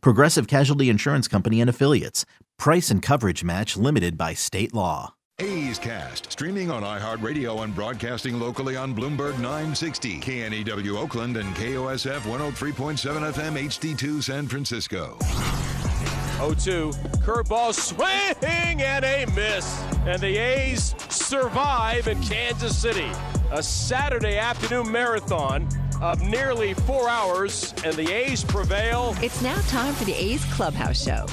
Progressive Casualty Insurance Company and Affiliates. Price and coverage match limited by state law. A's Cast, streaming on iHeartRadio and broadcasting locally on Bloomberg 960, KNEW Oakland, and KOSF 103.7 FM HD2 San Francisco. 0-2, curveball swing and a miss. And the A's survive in Kansas City. A Saturday afternoon marathon of nearly four hours, and the A's prevail. It's now time for the A's Clubhouse Show.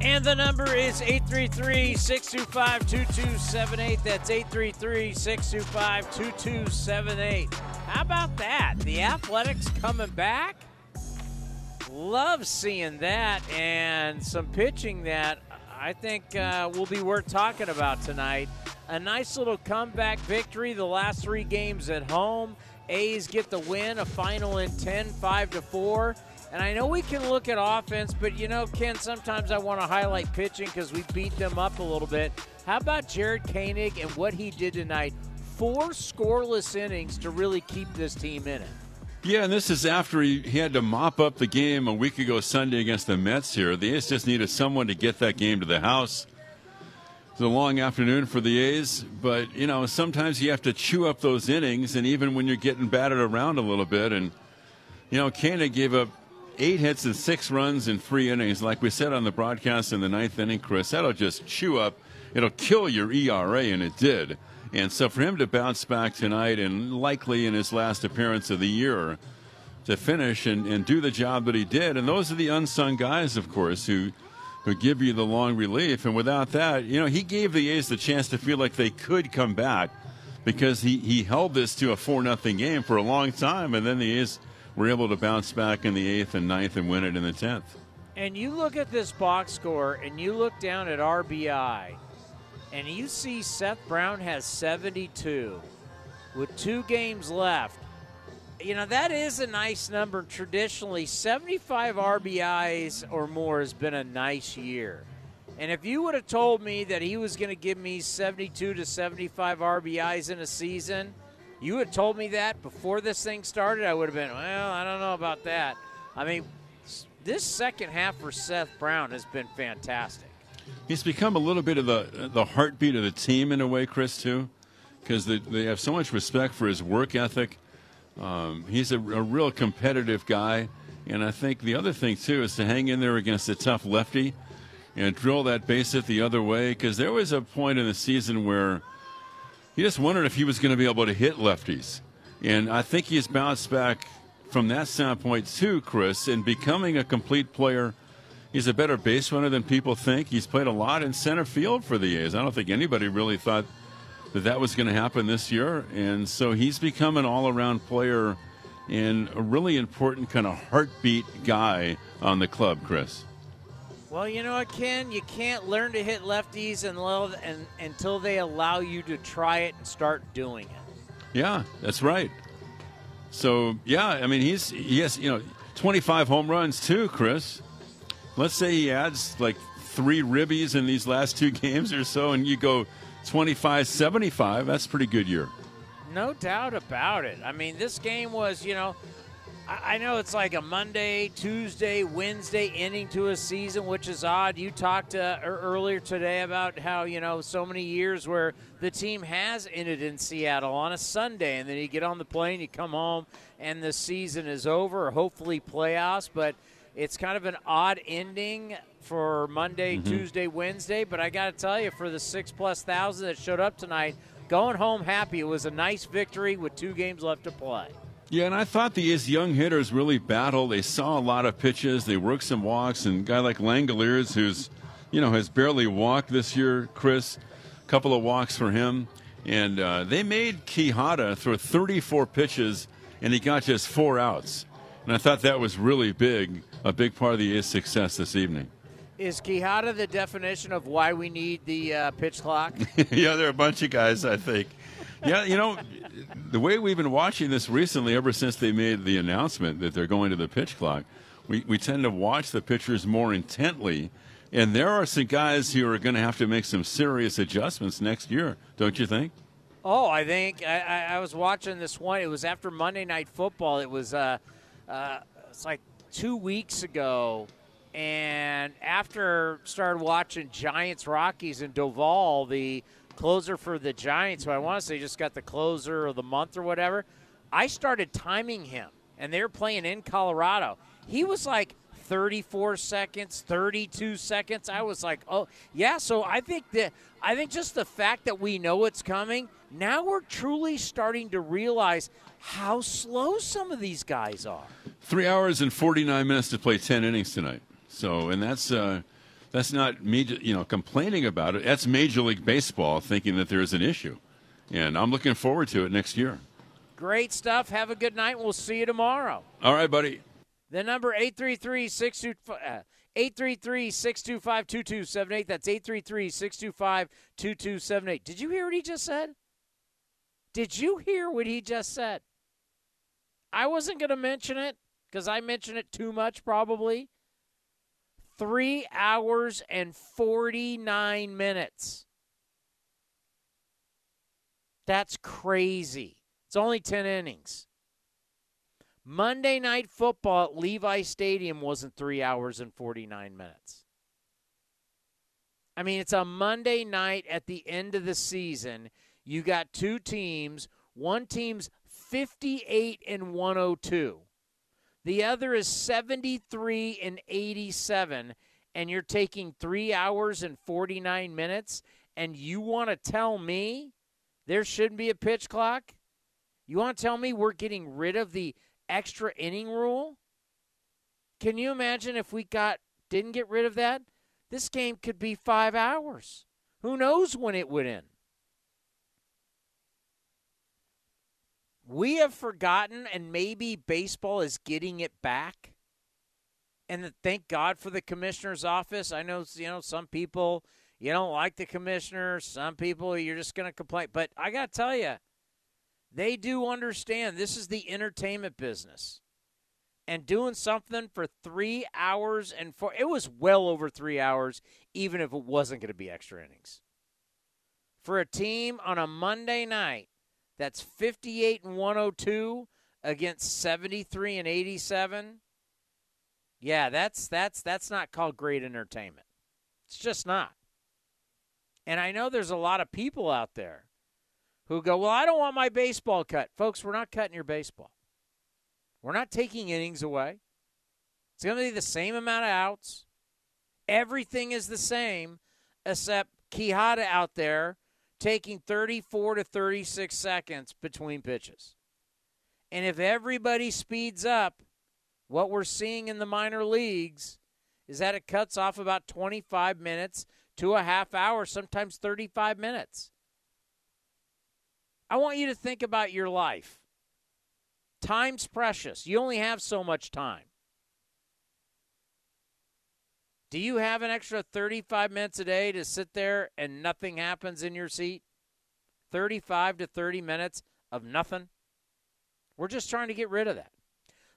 And the number is 833 625 2278. That's 833 625 2278. How about that? The Athletics coming back? Love seeing that and some pitching that I think uh, will be worth talking about tonight. A nice little comeback victory the last three games at home. A's get the win, a final in 10, 5 to 4. And I know we can look at offense, but you know, Ken, sometimes I want to highlight pitching because we beat them up a little bit. How about Jared Koenig and what he did tonight? Four scoreless innings to really keep this team in it. Yeah, and this is after he, he had to mop up the game a week ago Sunday against the Mets here. The A's just needed someone to get that game to the house. It's a long afternoon for the A's, but, you know, sometimes you have to chew up those innings, and even when you're getting batted around a little bit. And, you know, Koenig gave up eight hits and six runs in three innings. Like we said on the broadcast in the ninth inning, Chris, that'll just chew up, it'll kill your ERA, and it did. And so for him to bounce back tonight and likely in his last appearance of the year to finish and, and do the job that he did, and those are the unsung guys, of course, who who give you the long relief. And without that, you know, he gave the A's the chance to feel like they could come back because he, he held this to a four nothing game for a long time, and then the A's were able to bounce back in the eighth and ninth and win it in the tenth. And you look at this box score and you look down at RBI and you see Seth Brown has 72 with two games left. You know, that is a nice number. Traditionally, 75 RBIs or more has been a nice year. And if you would have told me that he was going to give me 72 to 75 RBIs in a season, you had told me that before this thing started, I would have been, well, I don't know about that. I mean, this second half for Seth Brown has been fantastic. He's become a little bit of the the heartbeat of the team in a way, Chris, too, because they, they have so much respect for his work ethic. Um, he's a, a, real competitive guy, and I think the other thing too is to hang in there against a tough lefty and drill that base hit the other way. Because there was a point in the season where he just wondered if he was going to be able to hit lefties, and I think he's bounced back from that standpoint too, Chris, in becoming a complete player he's a better base runner than people think. He's played a lot in center field for the A's. I don't think anybody really thought that that was going to happen this year, and so he's become an all-around player and a really important kind of heartbeat guy on the club, Chris. Well, you know what, Ken? You can't learn to hit lefties and, and, until they allow you to try it and start doing it. Yeah, that's right. So yeah, I mean he's he has you know 25 home runs too, Chris let's say he adds like three ribbies in these last two games or so, and you go 25 75, that's a pretty good year. No doubt about it. I mean, this game was, you know, I know it's like a Monday, Tuesday, Wednesday ending to a season, which is odd. You talked uh, earlier today about how, you know, so many years where the team has ended in Seattle on a Sunday, and then you get on the plane, you come home, and the season is over, hopefully playoffs. But it's kind of an odd ending for Monday, mm-hmm. Tuesday, Wednesday, but I got to tell you, for the six plus thousand that showed up tonight, going home happy. It was a nice victory with two games left to play. Yeah, and I thought these young hitters really battled. They saw a lot of pitches. They worked some walks, and a guy like Langeliers, who's, you know, has barely walked this year, Chris, a couple of walks for him. And uh, they made Quijada throw 34 pitches, and he got just four outs. And I thought that was really big, a big part of the success this evening. Is Quijada the definition of why we need the uh, pitch clock? yeah, there are a bunch of guys, I think. Yeah, you know, the way we've been watching this recently, ever since they made the announcement that they're going to the pitch clock, we, we tend to watch the pitchers more intently. And there are some guys who are going to have to make some serious adjustments next year, don't you think? Oh, I think I, I, I was watching this one. It was after Monday Night Football. It was uh, uh, it's like two weeks ago, and after started watching Giants Rockies and Doval, the closer for the Giants, who I want to say just got the closer of the month or whatever. I started timing him, and they were playing in Colorado. He was like 34 seconds, 32 seconds. I was like, oh yeah. So I think that I think just the fact that we know it's coming, now we're truly starting to realize how slow some of these guys are. Three hours and 49 minutes to play 10 innings tonight. So, and that's uh, that's not me, you know, complaining about it. That's Major League Baseball thinking that there is an issue, and I'm looking forward to it next year. Great stuff. Have a good night. We'll see you tomorrow. All right, buddy. The number 833 625 2278. That's 833 625 2278. Did you hear what he just said? Did you hear what he just said? I wasn't going to mention it because I mention it too much, probably. Three hours and 49 minutes. That's crazy. It's only 10 innings. Monday Night Football at Levi Stadium wasn't three hours and 49 minutes. I mean, it's a Monday night at the end of the season. You got two teams. One team's 58 and 102. The other is 73 and 87, and you're taking three hours and 49 minutes, and you want to tell me there shouldn't be a pitch clock? You want to tell me we're getting rid of the extra inning rule? Can you imagine if we got didn't get rid of that? This game could be five hours. Who knows when it would end? We have forgotten, and maybe baseball is getting it back. And thank God for the commissioner's office. I know, you know, some people you don't like the commissioner. Some people you're just going to complain. But I got to tell you, they do understand this is the entertainment business. And doing something for three hours and four, it was well over three hours, even if it wasn't going to be extra innings. For a team on a Monday night that's 58 and 102 against 73 and 87. Yeah, that's that's that's not called great entertainment. It's just not. And I know there's a lot of people out there who go, "Well, I don't want my baseball cut." Folks, we're not cutting your baseball. We're not taking innings away. It's going to be the same amount of outs. Everything is the same except Quijada out there taking 34 to 36 seconds between pitches. And if everybody speeds up, what we're seeing in the minor leagues is that it cuts off about 25 minutes to a half hour, sometimes 35 minutes. I want you to think about your life. Time's precious. You only have so much time. Do you have an extra 35 minutes a day to sit there and nothing happens in your seat? 35 to 30 minutes of nothing? We're just trying to get rid of that.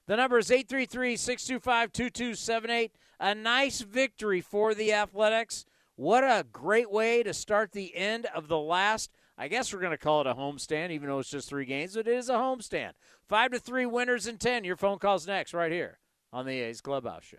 The number is 833 625 2278. A nice victory for the Athletics. What a great way to start the end of the last. I guess we're going to call it a homestand, even though it's just three games, but it is a homestand. Five to three winners in 10. Your phone calls next, right here on the A's Clubhouse Show.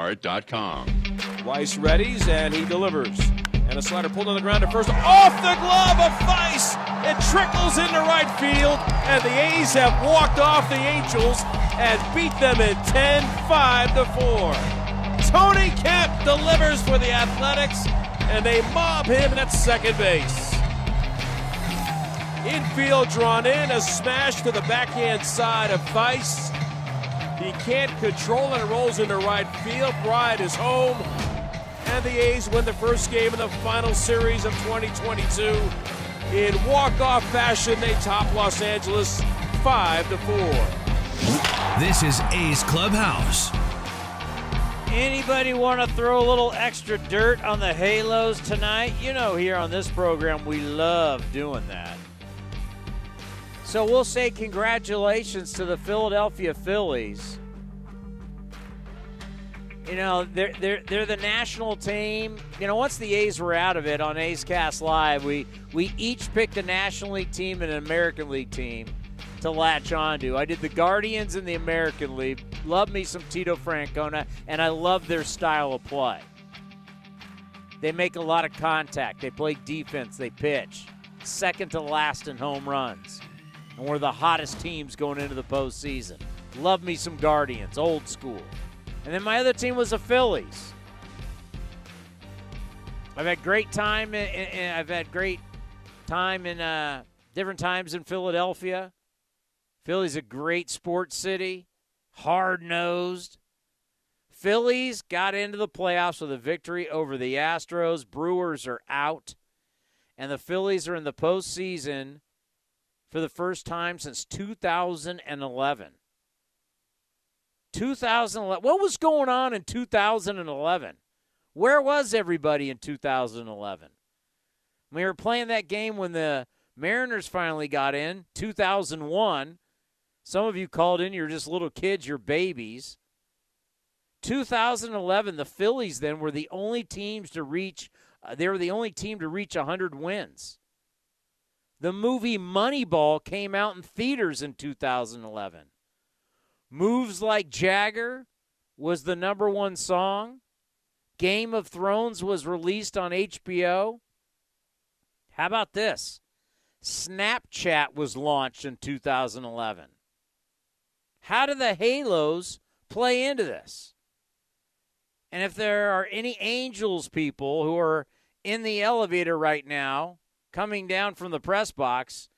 lastdivebar.com. Weiss readies and he delivers. And a slider pulled on the ground at first. Off the glove of Weiss. It trickles into right field. And the A's have walked off the Angels and beat them in 10 5 to 4. Tony Kemp delivers for the Athletics. And they mob him at second base. Infield drawn in, a smash to the backhand side of Weiss. He can't control it, it rolls into right field. Bride is home, and the A's win the first game in the final series of 2022. In walk-off fashion, they top Los Angeles 5 to 4. This is A's Clubhouse. Anybody want to throw a little extra dirt on the Halos tonight? You know, here on this program, we love doing that. So we'll say congratulations to the Philadelphia Phillies. You know, they're they're they're the national team. You know, once the A's were out of it on A's Cast Live, we we each picked a National League team and an American League team to latch onto. I did the Guardians in the American League. Love me some Tito Francona, and I love their style of play. They make a lot of contact. They play defense. They pitch. Second to last in home runs and we're the hottest teams going into the postseason. Love me some Guardians, old school. And then my other team was the Phillies. I've had great time, and I've had great time in uh, different times in Philadelphia. Philly's a great sports city, hard nosed. Phillies got into the playoffs with a victory over the Astros. Brewers are out, and the Phillies are in the postseason for the first time since 2011. 2011. What was going on in 2011? Where was everybody in 2011? We were playing that game when the Mariners finally got in, 2001. Some of you called in, you're just little kids, you're babies. 2011, the Phillies then were the only teams to reach, uh, they were the only team to reach 100 wins. The movie Moneyball came out in theaters in 2011. Moves Like Jagger was the number one song. Game of Thrones was released on HBO. How about this? Snapchat was launched in 2011. How do the Halos play into this? And if there are any Angels people who are in the elevator right now coming down from the press box.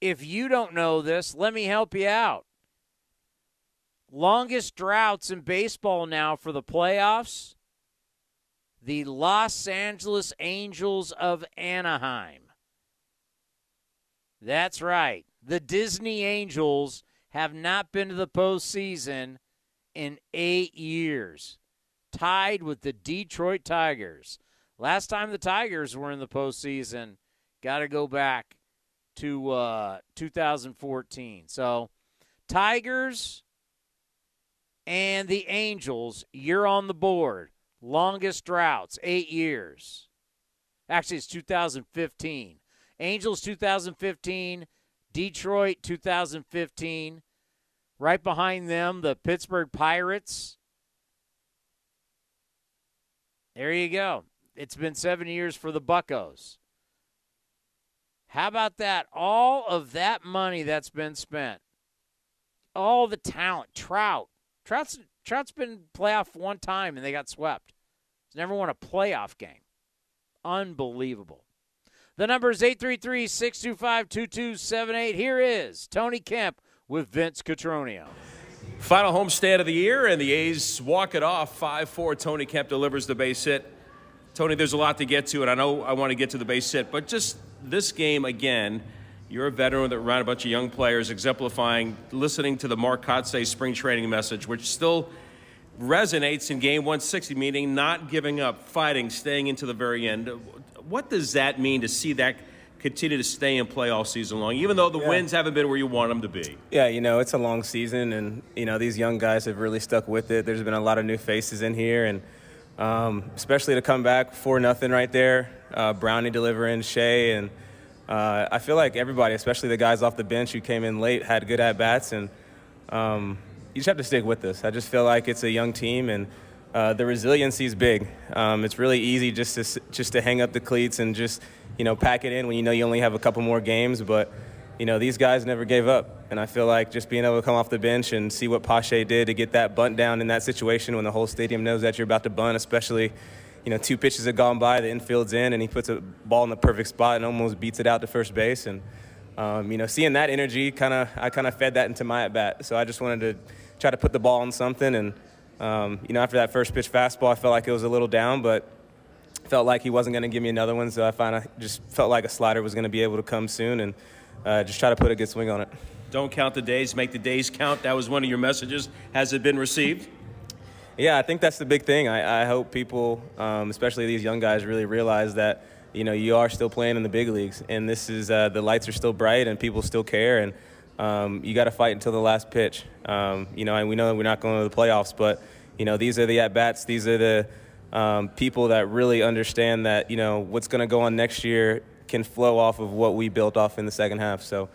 If you don't know this, let me help you out. Longest droughts in baseball now for the playoffs. The Los Angeles Angels of Anaheim. That's right. The Disney Angels have not been to the postseason in eight years, tied with the Detroit Tigers. Last time the Tigers were in the postseason, Got to go back to uh, 2014. So, Tigers and the Angels, you're on the board. Longest droughts, eight years. Actually, it's 2015. Angels 2015, Detroit 2015. Right behind them, the Pittsburgh Pirates. There you go. It's been seven years for the Buckos. How about that? All of that money that's been spent, all the talent, Trout. Trout's Trout's been playoff one time and they got swept. He's never won a playoff game. Unbelievable. The number is 833 625 2278. Here is Tony Kemp with Vince Cotroneo. Final homestand of the year, and the A's walk it off 5 4. Tony Kemp delivers the base hit. Tony, there's a lot to get to, and I know I want to get to the base hit, but just this game again, you're a veteran that around a bunch of young players, exemplifying listening to the Mark Kotsay spring training message, which still resonates in game 160, meaning not giving up, fighting, staying into the very end. What does that mean to see that continue to stay in play all season long, even though the yeah. wins haven't been where you want them to be? Yeah, you know, it's a long season, and, you know, these young guys have really stuck with it. There's been a lot of new faces in here, and um, especially to come back 4 nothing right there, uh, Brownie delivering, Shea, and uh, I feel like everybody, especially the guys off the bench who came in late, had good at bats, and um, you just have to stick with this. I just feel like it's a young team, and uh, the resiliency is big. Um, it's really easy just to just to hang up the cleats and just you know pack it in when you know you only have a couple more games. But you know these guys never gave up, and I feel like just being able to come off the bench and see what Pache did to get that bunt down in that situation when the whole stadium knows that you're about to bunt, especially you know, two pitches have gone by, the infield's in, and he puts a ball in the perfect spot and almost beats it out to first base. And um, you know, seeing that energy, kind of, I kind of fed that into my at bat. So I just wanted to try to put the ball on something. And um, you know, after that first pitch fastball, I felt like it was a little down, but felt like he wasn't going to give me another one. So I finally just felt like a slider was going to be able to come soon, and uh, just try to put a good swing on it. Don't count the days, make the days count. That was one of your messages. Has it been received? Yeah, I think that's the big thing. I, I hope people, um, especially these young guys, really realize that you know you are still playing in the big leagues, and this is uh, the lights are still bright, and people still care, and um, you got to fight until the last pitch. Um, you know, and we know that we're not going to the playoffs, but you know these are the at bats, these are the um, people that really understand that you know what's going to go on next year can flow off of what we built off in the second half. So,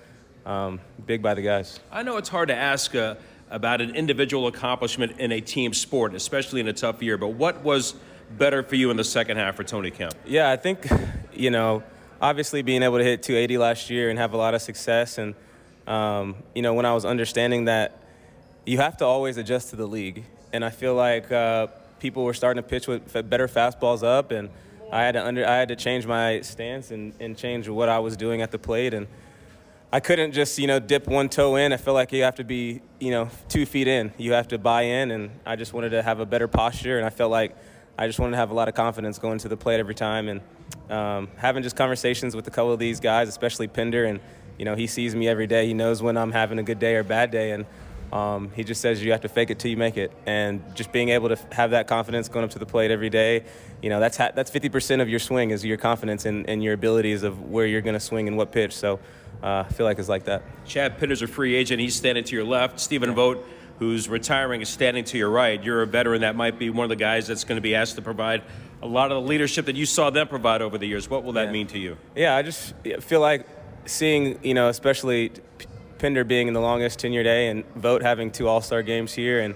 um, big by the guys. I know it's hard to ask. Uh about an individual accomplishment in a team sport, especially in a tough year. But what was better for you in the second half for Tony Kemp? Yeah, I think, you know, obviously being able to hit 280 last year and have a lot of success. And, um, you know, when I was understanding that you have to always adjust to the league. And I feel like uh, people were starting to pitch with better fastballs up. And I had to, under, I had to change my stance and, and change what I was doing at the plate. And, I couldn't just, you know, dip one toe in. I feel like you have to be, you know, two feet in. You have to buy in, and I just wanted to have a better posture, and I felt like I just wanted to have a lot of confidence going to the plate every time, and um, having just conversations with a couple of these guys, especially Pinder, and you know, he sees me every day. He knows when I'm having a good day or bad day, and um, he just says you have to fake it till you make it, and just being able to have that confidence going up to the plate every day, you know, that's ha- that's 50% of your swing is your confidence and, your abilities of where you're going to swing and what pitch. So Uh, I feel like it's like that. Chad Pinder's a free agent. He's standing to your left. Stephen Vogt, who's retiring, is standing to your right. You're a veteran that might be one of the guys that's going to be asked to provide a lot of the leadership that you saw them provide over the years. What will that yeah. mean to you? Yeah, I just feel like seeing, you know, especially Pinder being in the longest tenure day and Vogt having two All Star games here and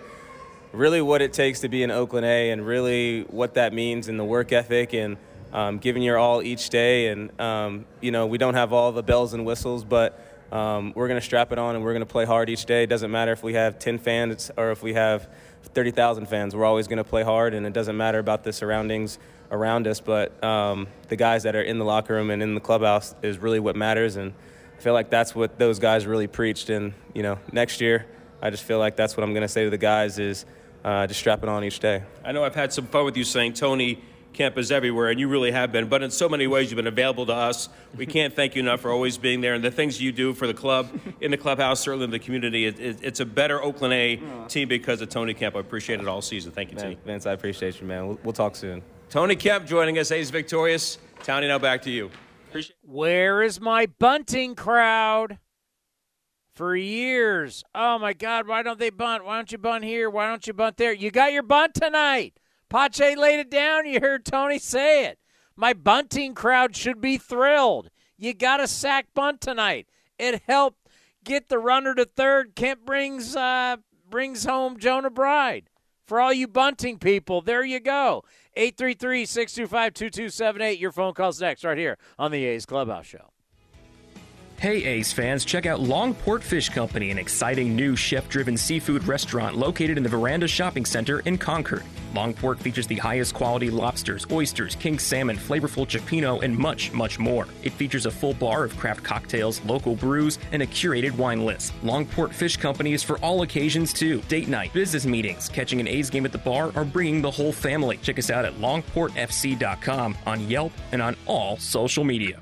really what it takes to be an Oakland A and really what that means in the work ethic and um, giving your all each day. And, um, you know, we don't have all the bells and whistles, but um, we're going to strap it on and we're going to play hard each day. It doesn't matter if we have 10 fans or if we have 30,000 fans. We're always going to play hard, and it doesn't matter about the surroundings around us. But um, the guys that are in the locker room and in the clubhouse is really what matters. And I feel like that's what those guys really preached. And, you know, next year, I just feel like that's what I'm going to say to the guys is uh, just strap it on each day. I know I've had some fun with you saying, Tony – Kemp is everywhere, and you really have been. But in so many ways, you've been available to us. We can't thank you enough for always being there, and the things you do for the club, in the clubhouse, certainly in the community. It, it, it's a better Oakland A team because of Tony Kemp. I appreciate it all season. Thank you, man, T. Vince, I appreciate you, man. We'll, we'll talk soon. Tony Kemp joining us. A's victorious. Townie, now back to you. Appreciate- Where is my bunting crowd? For years. Oh my God, why don't they bunt? Why don't you bunt here? Why don't you bunt there? You got your bunt tonight. Pache laid it down. You heard Tony say it. My bunting crowd should be thrilled. You got a sack bunt tonight. It helped get the runner to third. Kemp brings uh, brings home Jonah Bride. For all you bunting people, there you go. 833 625 2278. Your phone calls next, right here on the A's Clubhouse Show. Hey A's fans, check out Longport Fish Company, an exciting new chef driven seafood restaurant located in the Veranda Shopping Center in Concord. Longport features the highest quality lobsters, oysters, king salmon, flavorful cioppino, and much, much more. It features a full bar of craft cocktails, local brews, and a curated wine list. Longport Fish Company is for all occasions too date night, business meetings, catching an A's game at the bar, or bringing the whole family. Check us out at longportfc.com on Yelp and on all social media.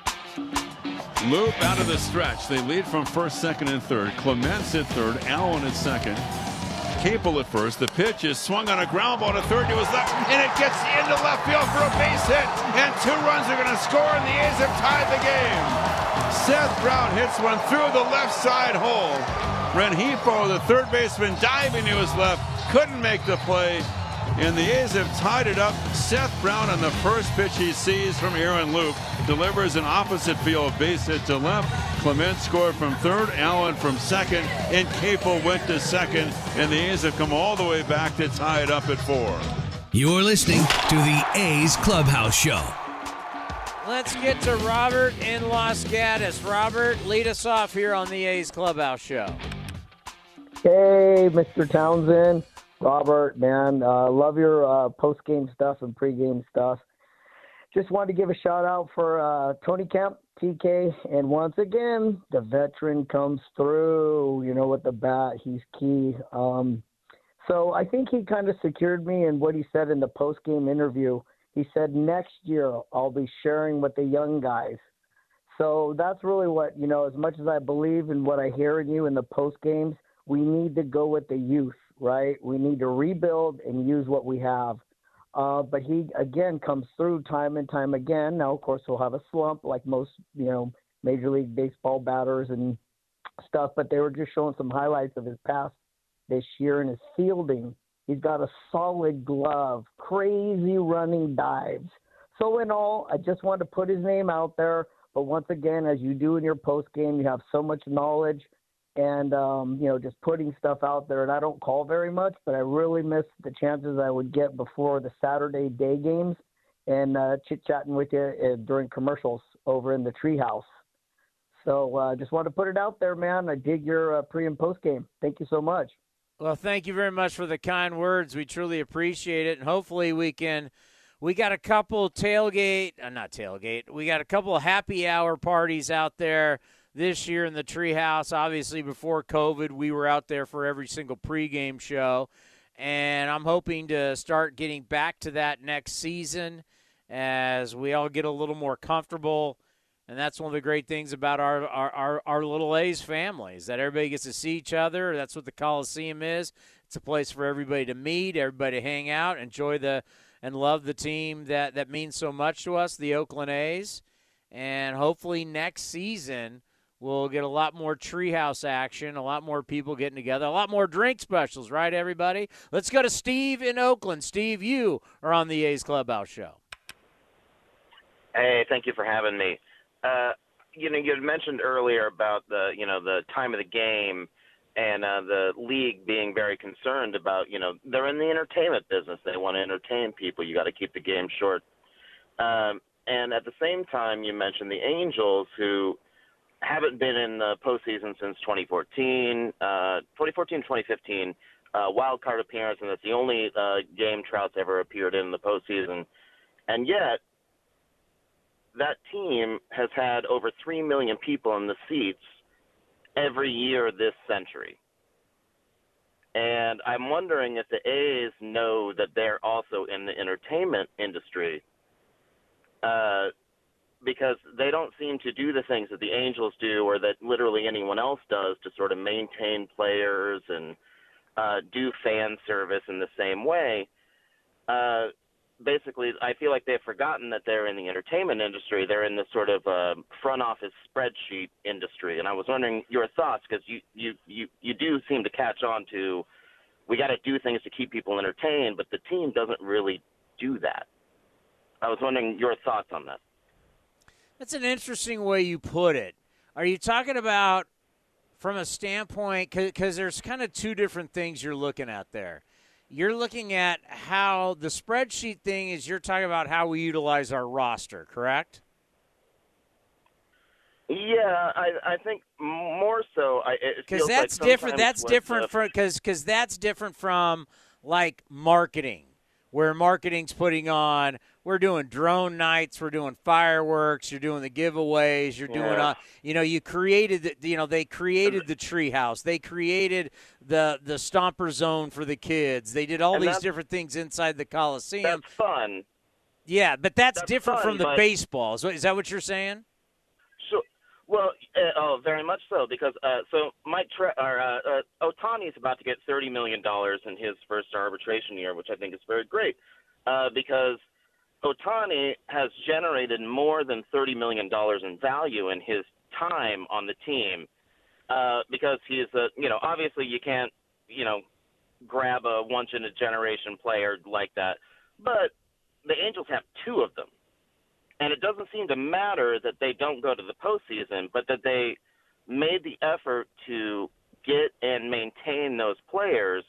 Loup out of the stretch. They lead from first, second, and third. Clements at third. Allen at second. Capel at first. The pitch is swung on a ground ball to third to his left, and it gets into left field for a base hit. And two runs are going to score, and the A's have tied the game. Seth Brown hits one through the left side hole. Rengifo, the third baseman, diving to his left, couldn't make the play. And the A's have tied it up. Seth Brown on the first pitch he sees from Aaron Loup delivers an opposite field base hit to left. Clement scored from third, Allen from second, and Capel went to second. And the A's have come all the way back to tie it up at four. You're listening to the A's Clubhouse Show. Let's get to Robert in Los Gatos. Robert, lead us off here on the A's Clubhouse Show. Hey, Mr. Townsend. Robert, man, uh, love your uh, post game stuff and pre game stuff. Just wanted to give a shout out for uh, Tony Kemp, TK, and once again, the veteran comes through. You know, with the bat, he's key. Um, so I think he kind of secured me in what he said in the post game interview. He said next year I'll be sharing with the young guys. So that's really what you know. As much as I believe in what I hear in you in the post games, we need to go with the youth right? We need to rebuild and use what we have. Uh, but he again comes through time and time again. Now, of course, he'll have a slump like most, you know, Major League Baseball batters and stuff. But they were just showing some highlights of his past this year and his fielding. He's got a solid glove, crazy running dives. So in all, I just wanted to put his name out there. But once again, as you do in your post game, you have so much knowledge and um, you know just putting stuff out there. And I don't call very much, but I really miss the chances I would get before the Saturday day games and uh, chit chatting with you uh, during commercials over in the treehouse. So uh, just wanted to put it out there, man. I dig your uh, pre and post game. Thank you so much. Well, thank you very much for the kind words. We truly appreciate it, and hopefully we can. We got a couple tailgate, uh, not tailgate. We got a couple happy hour parties out there this year in the treehouse. Obviously, before COVID, we were out there for every single pregame show. And I'm hoping to start getting back to that next season as we all get a little more comfortable. And that's one of the great things about our, our, our, our little A's family is that everybody gets to see each other. That's what the Coliseum is. It's a place for everybody to meet, everybody to hang out, enjoy the and love the team that, that means so much to us, the Oakland A's. And hopefully next season – We'll get a lot more treehouse action, a lot more people getting together, a lot more drink specials, right, everybody? Let's go to Steve in Oakland. Steve, you are on the A's Clubhouse Show. Hey, thank you for having me. Uh, you know, you had mentioned earlier about the, you know, the time of the game and uh, the league being very concerned about, you know, they're in the entertainment business. They want to entertain people. You got to keep the game short. Um, and at the same time, you mentioned the Angels, who haven't been in the postseason since 2014, uh, 2014, 2015, uh, wild card appearance, and that's the only uh, game Trout's ever appeared in the postseason. And yet, that team has had over 3 million people in the seats every year this century. And I'm wondering if the A's know that they're also in the entertainment industry uh, because they don't seem to do the things that the Angels do or that literally anyone else does to sort of maintain players and uh, do fan service in the same way. Uh, basically, I feel like they've forgotten that they're in the entertainment industry. They're in the sort of uh, front office spreadsheet industry, and I was wondering your thoughts because you you you you do seem to catch on to we got to do things to keep people entertained, but the team doesn't really do that. I was wondering your thoughts on that. That's an interesting way you put it. Are you talking about from a standpoint because there's kind of two different things you're looking at there. You're looking at how the spreadsheet thing is. You're talking about how we utilize our roster, correct? Yeah, I I think more so. Because that's like different. That's different the, from because because that's different from like marketing, where marketing's putting on we're doing drone nights, we're doing fireworks, you're doing the giveaways, you're doing, Yeah. uh, you know, you created, the, you know, they created the treehouse, they created the the stomper zone for the kids, they did all And these different things inside the coliseum. That's fun. yeah, but that's, That's different fun, from the baseball. Is, is that what you're saying? So, well, uh, oh, very much so because uh, so Mike Tre- or uh, uh, Ohtani is about to get thirty million dollars in his first arbitration year, which I think is very great uh, because Ohtani has generated more than thirty million dollars in value in his time on the team uh, because he's a you know obviously you can't you know grab a once in a generation player like that, but the Angels have two of them. And it doesn't seem to matter that they don't go to the postseason, but that they made the effort to get and maintain those players,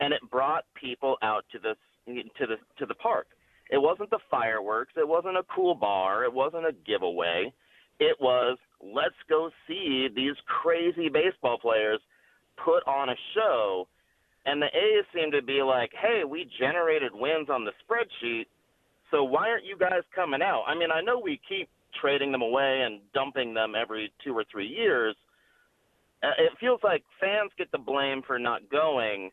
and it brought people out to the to the to the park. It wasn't the fireworks. It wasn't a cool bar. It wasn't a giveaway. It was let's go see these crazy baseball players put on a show. And the A's seem to be like, hey, we generated wins on the spreadsheet, so why aren't you guys coming out? I mean, I know we keep trading them away and dumping them every two or three years. Uh, it feels like fans get the blame for not going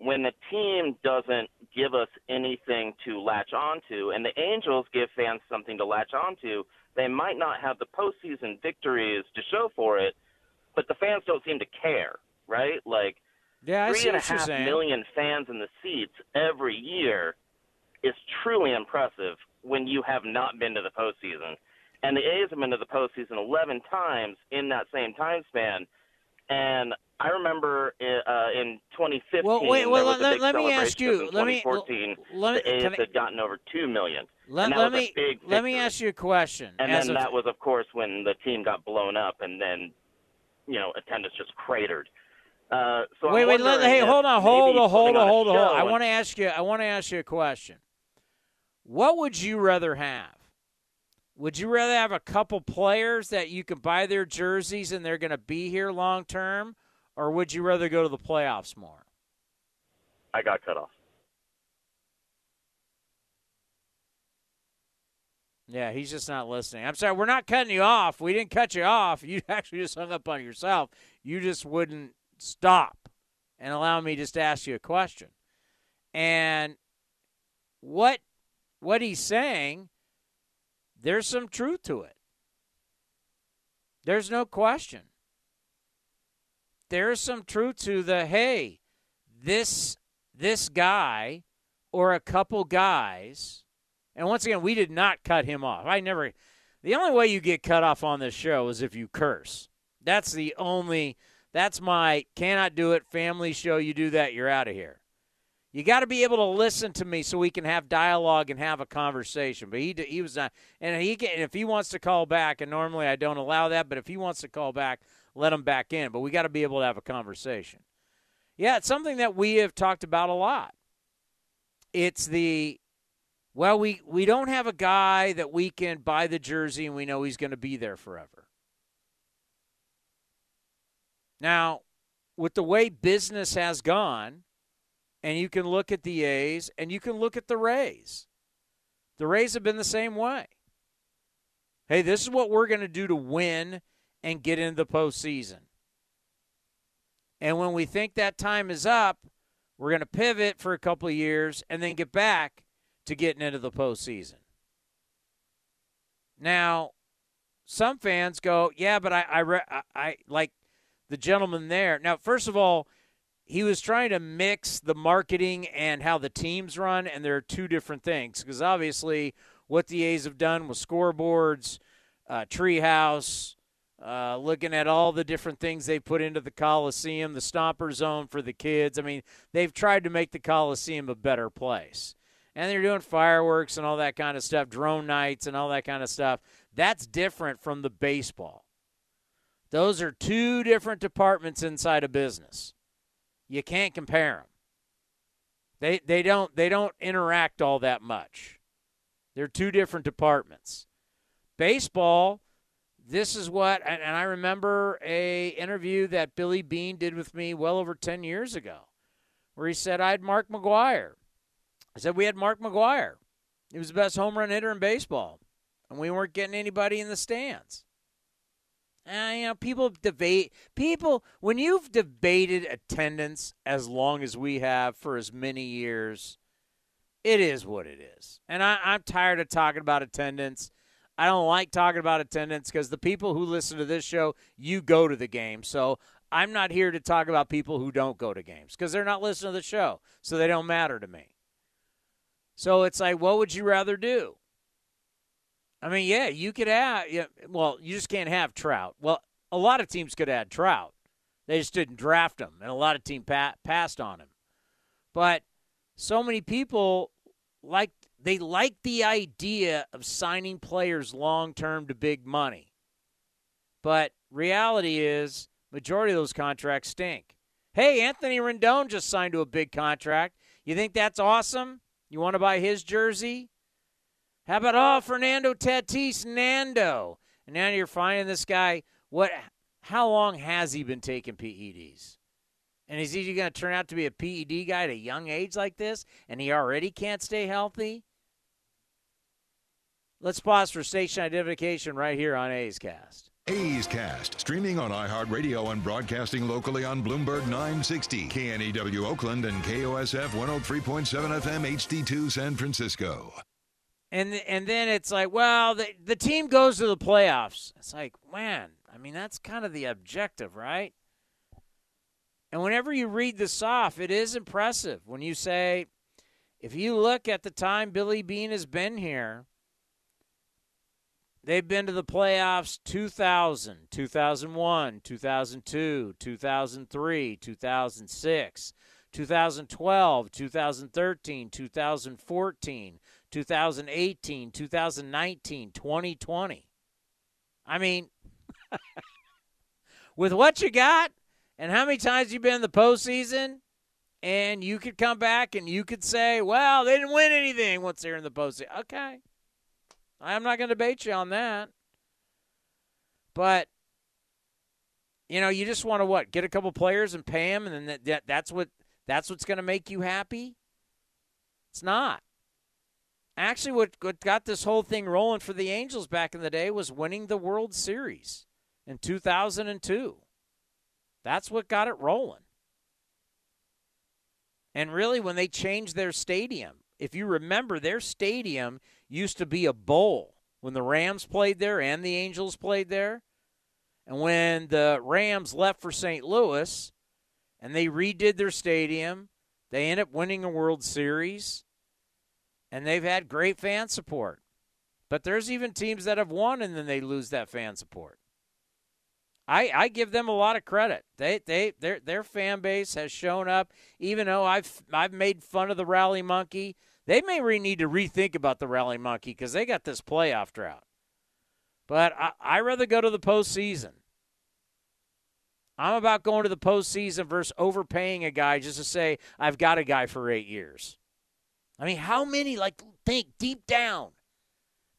when the team doesn't give us anything to latch onto, and the Angels give fans something to latch onto. They might not have the postseason victories to show for it, but the fans don't seem to care, right? Like Yeah, three and a half million fans in the seats every year is truly impressive when you have not been to the postseason. And the A's have been to the postseason 11 times in that same time span. And I remember uh, in 2015, Well, wait, there well, let- big let me ask you- let me- 2014, let me- the A's had gotten over two million. Let, let me a big let me ask you a question. And As then of- that was, of course, when the team got blown up, and then you know attendance just cratered. Uh, so wait, wait, let, hey, hold on, hold on, hold on, hold on, hold on. I want to ask you. I want to ask you a question. What would you rather have? Would you rather have a couple players that you can buy their jerseys and they're going to be here long term, or would you rather go to the playoffs more? I got cut off. Yeah, he's just not listening. I'm sorry, we're not cutting you off. We didn't cut you off. You actually just hung up on yourself. You just wouldn't stop and allow me just to ask you a question. And what what he's saying, there's some truth to it. There's no question. There's some truth to the hey, this this guy or a couple guys and once again, we did not cut him off. I never. The only way you get cut off on this show is if you curse. That's the only. That's my cannot do it family show. You do that, you're out of here. You got to be able to listen to me so we can have dialogue and have a conversation. But he he was not, and he can, if he wants to call back, and normally I don't allow that, but if he wants to call back, let them back in. But we got to be able to have a conversation. Yeah, it's something that we have talked about a lot. It's the well, we we don't have a guy that we can buy the jersey and we know he's going to be there forever. Now, with the way business has gone and you can look at the A's and you can look at the Rays. The Rays have been the same way. Hey, this is what we're going to do to win and get into the postseason. And when we think that time is up, we're going to pivot for a couple of years and then get back to getting into the postseason. Now, some fans go, yeah, but I, I, I, I like the gentleman there. Now, first of all, he was trying to mix the marketing and how the teams run, and there are two different things. Because obviously, what the A's have done with scoreboards, uh, treehouse, uh, looking at all the different things they put into the Coliseum, the stomper zone for the kids. I mean, they've tried to make the Coliseum a better place. And they're doing fireworks and all that kind of stuff, drone nights and all that kind of stuff. That's different from the baseball. Those are two different departments inside a business. You can't compare them. They they don't they don't interact all that much. They're two different departments. Baseball, this is what and, and I remember a interview that Billy Beane did with me well over 10 years ago where he said I had Mark McGwire I said we had Mark McGwire He was the best home run hitter in baseball. And we weren't getting anybody in the stands. Uh, you know, people debate. People, when you've debated attendance as long as we have for as many years, it is what it is. And I, I'm tired of talking about attendance. I don't like talking about attendance because the people who listen to this show, you go to the game. So I'm not here to talk about people who don't go to games because they're not listening to the show. So they don't matter to me. So it's like, what would you rather do? I mean, yeah, you could have. Yeah, well, you just can't have Trout. Well, a lot of teams could add Trout. They just didn't draft him, and a lot of teams pa- passed on him. But so many people like they like the idea of signing players long term to big money. But reality is, majority of those contracts stink. Hey, Anthony Rendon just signed to a big contract. You think that's awesome? You want to buy his jersey? How about oh Fernando Tatis Nando? And now you're finding this guy. What? How long has he been taking PEDs? And is he going to turn out to be a PED guy at a young age like this? And he already can't stay healthy. Let's pause for station identification right here on A's Cast. A's Cast, streaming on iHeartRadio and broadcasting locally on Bloomberg 960, KNEW Oakland, and KOSF 103.7 FM HD2 San Francisco. And and then it's like, well, the the team goes to the playoffs. It's like, man, I mean that's kind of the objective, right? And whenever you read this off, it is impressive when you say, if you look at the time Billy Beane has been here, they've been to the playoffs 2000, 2001, 2002, 2003, 2006, 2012, 2013, 2014, 2018, 2019, 2020. I mean, with what you got and how many times you've been in the postseason, and you could come back and you could say, well, they didn't win anything once they're in the postseason. Okay. I'm not going to debate you on that. But, you know, you just want to what? Get a couple players and pay them, and then that, that that's what that's what's going to make you happy? It's not. Actually, what, what got this whole thing rolling for the Angels back in the day was winning the World Series in 2002. That's what got it rolling. And really, when they changed their stadium, if you remember, their stadium used to be a bowl when the Rams played there and the Angels played there. And when the Rams left for St. Louis and they redid their stadium, they ended up winning a World Series and they've had great fan support. But there's even teams that have won and then they lose that fan support. I, I give them a lot of credit. They they their their fan base has shown up. Even though I've I've made fun of the rally monkey, they may re- need to rethink about the rally monkey because they got this playoff drought. But I I rather go to the postseason. I'm about going to the postseason versus overpaying a guy just to say I've got a guy for eight years. I mean, how many like think deep down?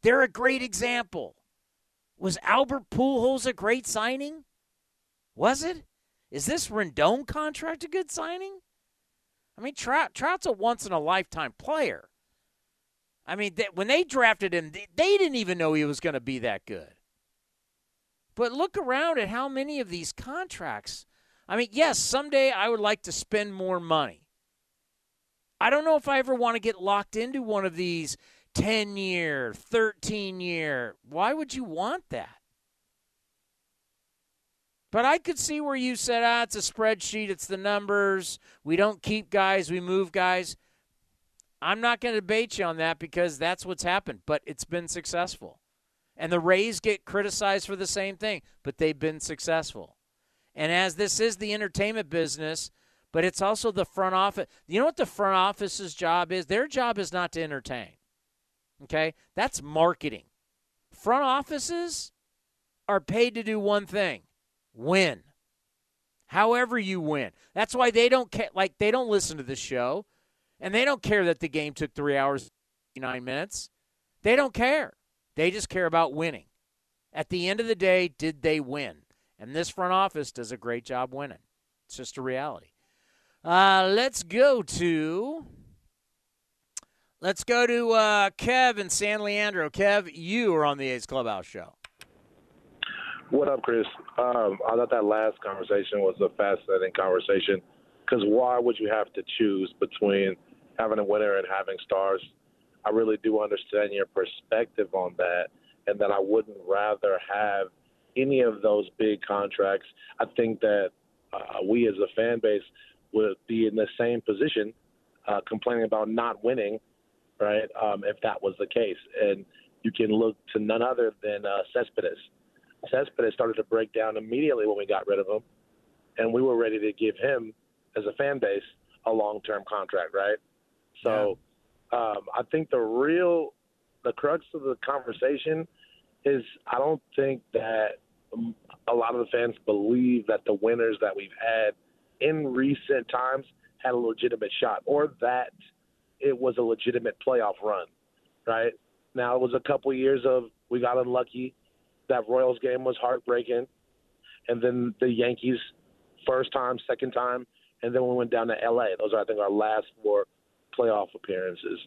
They're a great example. Was Albert Pujols a great signing? Was it? Is this Rendon contract a good signing? I mean, Trout, Trout's a once in a lifetime player. I mean, they, when they drafted him, they, they didn't even know he was going to be that good. But look around at how many of these contracts. I mean, yes, someday I would like to spend more money. I don't know if I ever want to get locked into one of these 10 year, 13 year. Why would you want that? But I could see where you said, ah, it's a spreadsheet, it's the numbers. We don't keep guys, we move guys. I'm not going to debate you on that because that's what's happened, but it's been successful. And the Rays get criticized for the same thing, but they've been successful. And as this is the entertainment business, but it's also the front office. You know what the front office's job is? Their job is not to entertain. Okay? That's marketing. Front offices are paid to do one thing win. However you win. That's why they don't ca- like they don't listen to the show and they don't care that the game took 3 hours 9 minutes. They don't care. They just care about winning. At the end of the day, did they win? And this front office does a great job winning. It's just a reality. Uh, let's go to let's go to uh, Kev and San Leandro. Kev, you are on the A's Clubhouse show. What up, Chris? Um, I thought that last conversation was a fascinating conversation because why would you have to choose between having a winner and having stars? I really do understand your perspective on that, and that I wouldn't rather have any of those big contracts. I think that uh, we as a fan base would be in the same position, uh, complaining about not winning, right? Um, if that was the case, and you can look to none other than uh, Cespedes. Cespedes started to break down immediately when we got rid of him, and we were ready to give him, as a fan base, a long-term contract, right? So, yeah. um, I think the real, the crux of the conversation is I don't think that a lot of the fans believe that the winners that we've had in recent times had a legitimate shot, or that it was a legitimate playoff run, right? Now it was a couple years of we got unlucky that Royals game was heartbreaking, and then the Yankees first time, second time, and then we went down to LA. Those are I think our last four playoff appearances.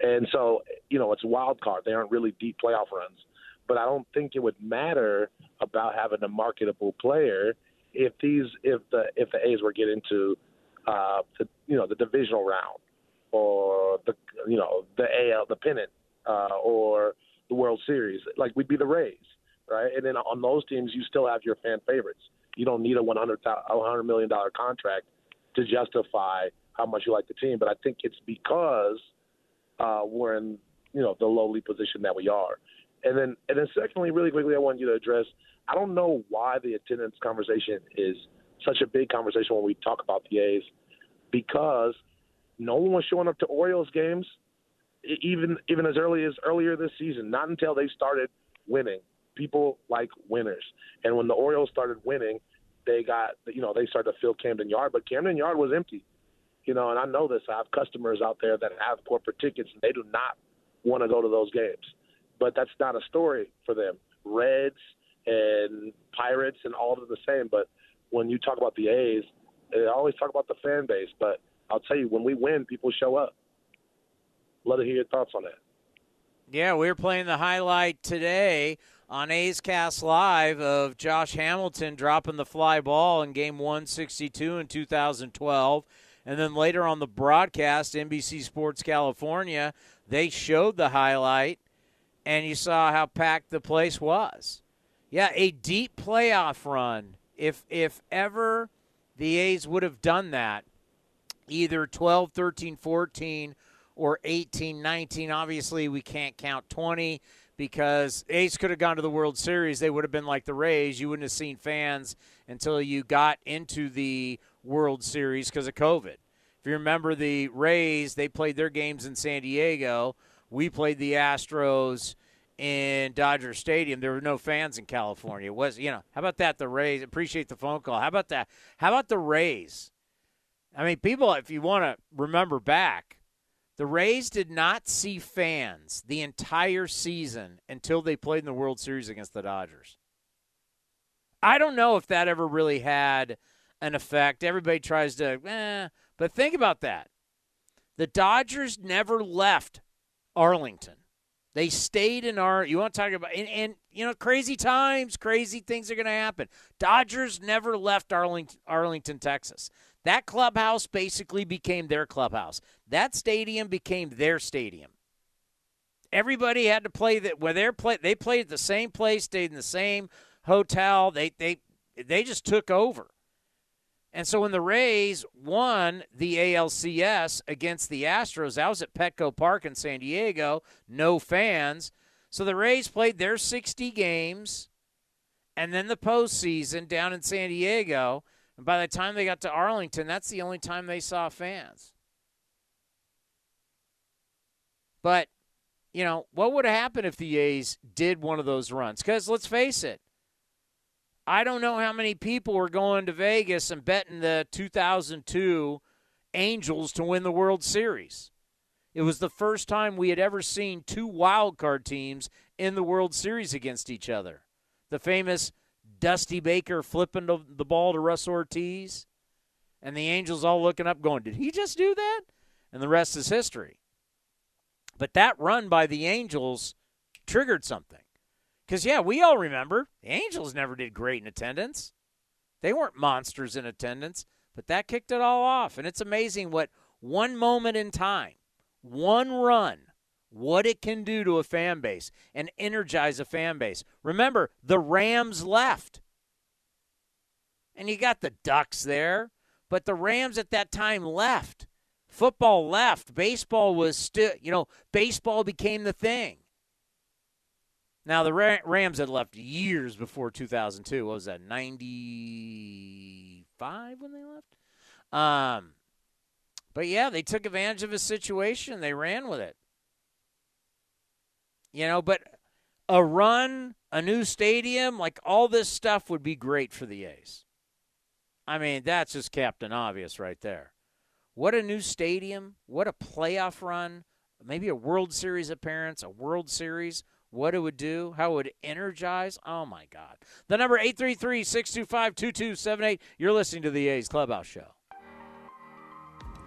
And so, you know, it's wild card. They aren't really deep playoff runs. But I don't think it would matter about having a marketable player if these if the if the A's were getting to uh the you know the divisional round or the you know the AL the pennant uh or the World Series like we'd be the Rays right? And then on those teams, you still have your fan favorites. You don't need a one hundred hundred million dollar contract to justify how much you like the team. But I think it's because uh, we're in you know the lowly position that we are. And then and then secondly, really quickly, I want you to address. I don't know why the attendance conversation is such a big conversation when we talk about the A's, because no one was showing up to Orioles games, even even as early as earlier this season. Not until they started winning people like winners. And when the Orioles started winning, they got you know they started to fill Camden Yard, but Camden Yard was empty. You know, and I know this. I have customers out there that have corporate tickets, and they do not want to go to those games. But that's not a story for them. Reds and Pirates and all of the same. But when you talk about the A's, they always talk about the fan base. But I'll tell you, when we win, people show up. Love to hear your thoughts on that. Yeah, we are playing the highlight today on A's Cast Live of Josh Hamilton dropping the fly ball in game 162 in 2012. And then later on the broadcast, NBC Sports California, they showed the highlight, and you saw how packed the place was. Yeah, a deep playoff run. If if ever the A's would have done that, either 12, 13, 14, or 18, 19. Obviously, we can't count 20 because A's could have gone to the World Series. They would have been like the Rays. You wouldn't have seen fans until you got into the World Series because of COVID. If you remember the Rays, they played their games in San Diego. We played the Astros in Dodger Stadium. There were no fans in California. It was you know how about that? The Rays appreciate the phone call. How about that? How about the Rays? I mean, people, if you want to remember back, the Rays did not see fans the entire season until they played in the World Series against the Dodgers. I don't know if that ever really had an effect. Everybody tries to, eh, but think about that. The Dodgers never left Arlington. They stayed in our. You want to talk about and, and you know crazy times, crazy things are going to happen. Dodgers never left Arlington, Arlington, Texas. That clubhouse basically became their clubhouse. That stadium became their stadium. Everybody had to play that where they play. They played at the same place, stayed in the same hotel. They they they just took over. And so when the Rays won the ALCS against the Astros, that was at Petco Park in San Diego, no fans. So the Rays played their 60 games and then the postseason down in San Diego. And by the time they got to Arlington, that's the only time they saw fans. But, you know, what would have happened if the A's did one of those runs? Because let's face it, I don't know how many people were going to Vegas and betting the 2002 Angels to win the World Series. It was the first time we had ever seen two wild card teams in the World Series against each other. The famous Dusty Baker flipping the ball to Russ Ortiz, and the Angels all looking up, going, Did he just do that? And the rest is history. But that run by the Angels triggered something. Because, yeah, we all remember the Angels never did great in attendance. They weren't monsters in attendance, but that kicked it all off. And it's amazing what one moment in time, one run, what it can do to a fan base and energize a fan base. Remember, the Rams left. And you got the Ducks there, but the Rams at that time left. Football left. Baseball was still, you know, baseball became the thing. Now, the Rams had left years before 2002. What was that, 95 when they left? Um, but yeah, they took advantage of a situation. They ran with it. You know, but a run, a new stadium, like all this stuff would be great for the A's. I mean, that's just Captain Obvious right there. What a new stadium. What a playoff run. Maybe a World Series appearance, a World Series. What it would do, how it would energize. Oh, my God. The number 833 625 2278. You're listening to the A's Clubhouse Show.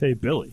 Hey, Billy,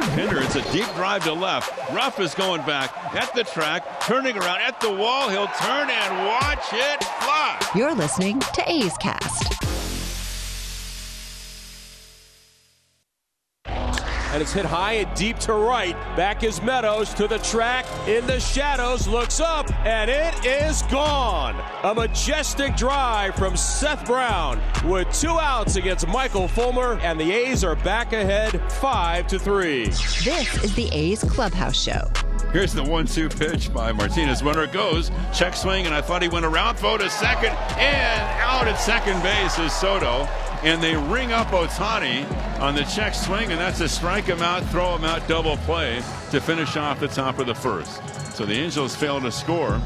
Pinder, it's a deep drive to left. Ruff is going back at the track, turning around at the wall. He'll turn and watch it fly. You're listening to A's Cast. And it's hit high and deep to right. Back is Meadows to the track in the shadows, looks up, and it is gone. A majestic drive from Seth Brown with two outs against Michael Fulmer, and the A's are back ahead five to three. This is the A's Clubhouse Show. Here's the one-two pitch by Martinez. Runner goes, check swing, and I thought he went around, throw to second, and out at second base is Soto and they ring up Ohtani on the check swing, and that's a strike him out, throw him out, double play to finish off the top of the first. So the Angels fail to score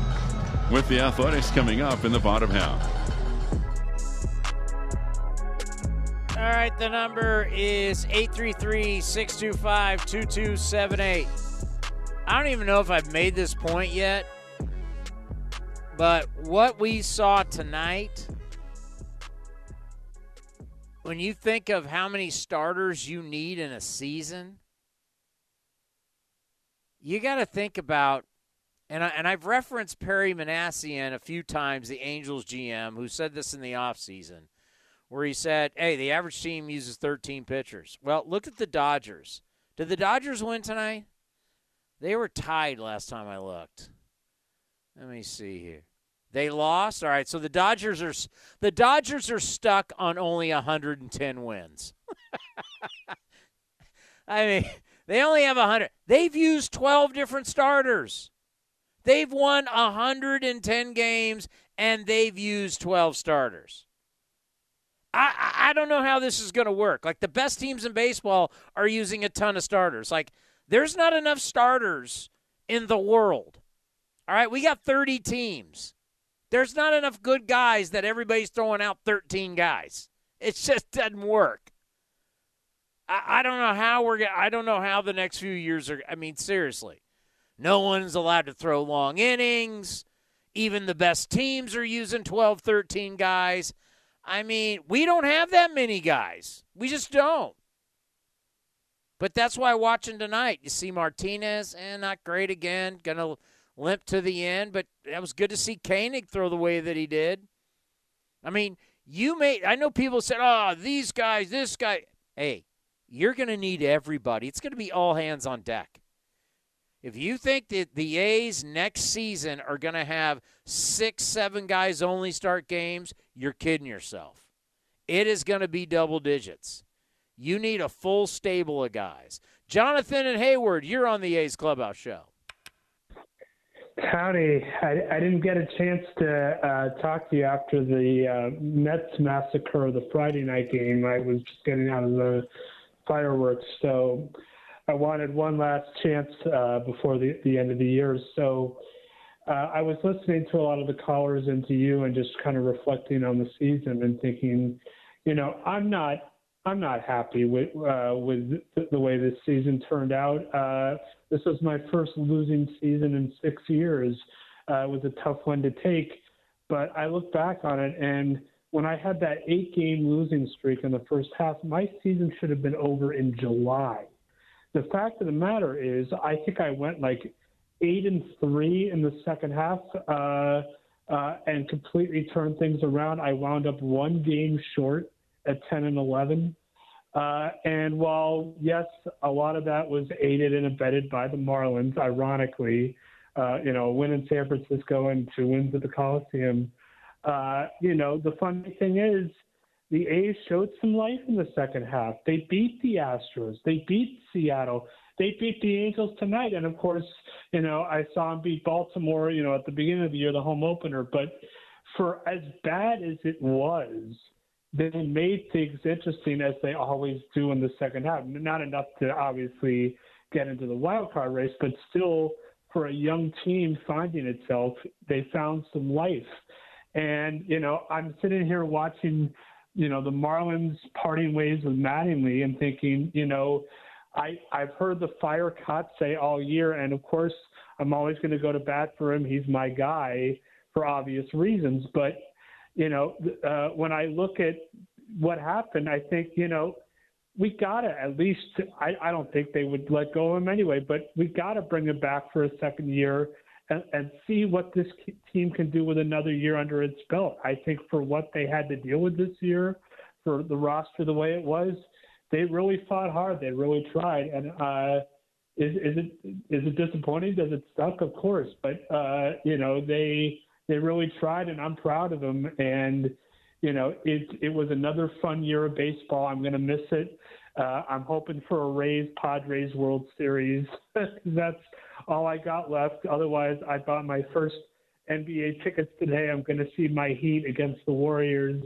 with the Athletics coming up in the bottom half. All right, the number is 833 625 2278. I don't even know if I've made this point yet, but what we saw tonight when you think of how many starters you need in a season, you got to think about, and, I, and I've referenced Perry Minasian a few times, the Angels GM, who said this in the offseason, where he said, hey, the average team uses 13 pitchers. Well, look at the Dodgers. Did the Dodgers win tonight? They were tied last time I looked. Let me see here. They lost. All right, so the Dodgers are the Dodgers are stuck on only 110 wins. I mean, they only have 100. They've used 12 different starters. They've won 110 games and they've used 12 starters. I, I don't know how this is going to work. Like the best teams in baseball are using a ton of starters. Like there's not enough starters in the world. All right, we got 30 teams. There's not enough good guys that everybody's throwing out 13 guys. It just doesn't work. I, I don't know how we're. I don't know how the next few years are. I mean, seriously, no one's allowed to throw long innings. Even the best teams are using 12, 13 guys. I mean, we don't have that many guys. We just don't. But that's why watching tonight, you see Martinez, and eh, not great again. Gonna limp to the end, but that was good to see Koenig throw the way that he did. I mean, you may I know people said, "Oh, these guys, this guy." Hey, you're going to need everybody. It's going to be all hands on deck. If you think that the A's next season are going to have six, seven guys only start games, you're kidding yourself. It is going to be double digits. You need a full stable of guys. Jonathan and Hayward, you're on the A's Clubhouse Show. Howdy. I, I didn't get a chance to uh, talk to you after the uh, Mets massacre of the Friday night game. I was just getting out of the fireworks, so I wanted one last chance uh, before the, the end of the year. So uh, I was listening to a lot of the callers and to you, and just kind of reflecting on the season and thinking, you know, I'm not I'm not happy with uh, with the, way this season turned out. Uh, this was my first losing season in six years. Uh, it was a tough one to take, but I look back on it, and when I had that eight-game losing streak in the first half, my season should have been over in July. The fact of the matter is, I think I went like eight and three in the second half. Uh, uh, and completely turned things around. I wound up one game short at 10 and 11. Uh, and while, yes, a lot of that was aided and abetted by the Marlins, ironically, uh, you know, a win in San Francisco and two wins at the Coliseum, uh, you know, the funny thing is the A's showed some life in the second half. They beat the Astros. They beat Seattle. They beat the Angels tonight. And of course, you know, I saw them beat Baltimore, you know, at the beginning of the year, the home opener. But for as bad as it was – they made things interesting as they always do in the second half. Not enough to obviously get into the wild card race, but still for a young team finding itself, they found some life. And you know, I'm sitting here watching, you know, the Marlins parting ways with Mattingly and thinking, you know, I I've heard the fire cut say all year, and of course I'm always going to go to bat for him. He's my guy for obvious reasons, but you know, uh, when I look at what happened, I think, you know, we got to at least, I, I don't think they would let go of him anyway, but we got to bring him back for a second year and, and see what this team can do with another year under its belt. I think for what they had to deal with this year, for the roster the way it was, they really fought hard. They really tried. And, uh, is, is it is it disappointing? Does it suck? Of course, but uh, you know they they really tried, and I'm proud of them. And you know, it it was another fun year of baseball. I'm going to miss it. Uh, I'm hoping for a Rays Padres World Series. That's all I got left. Otherwise, I bought my first NBA tickets today. I'm going to see my Heat against the Warriors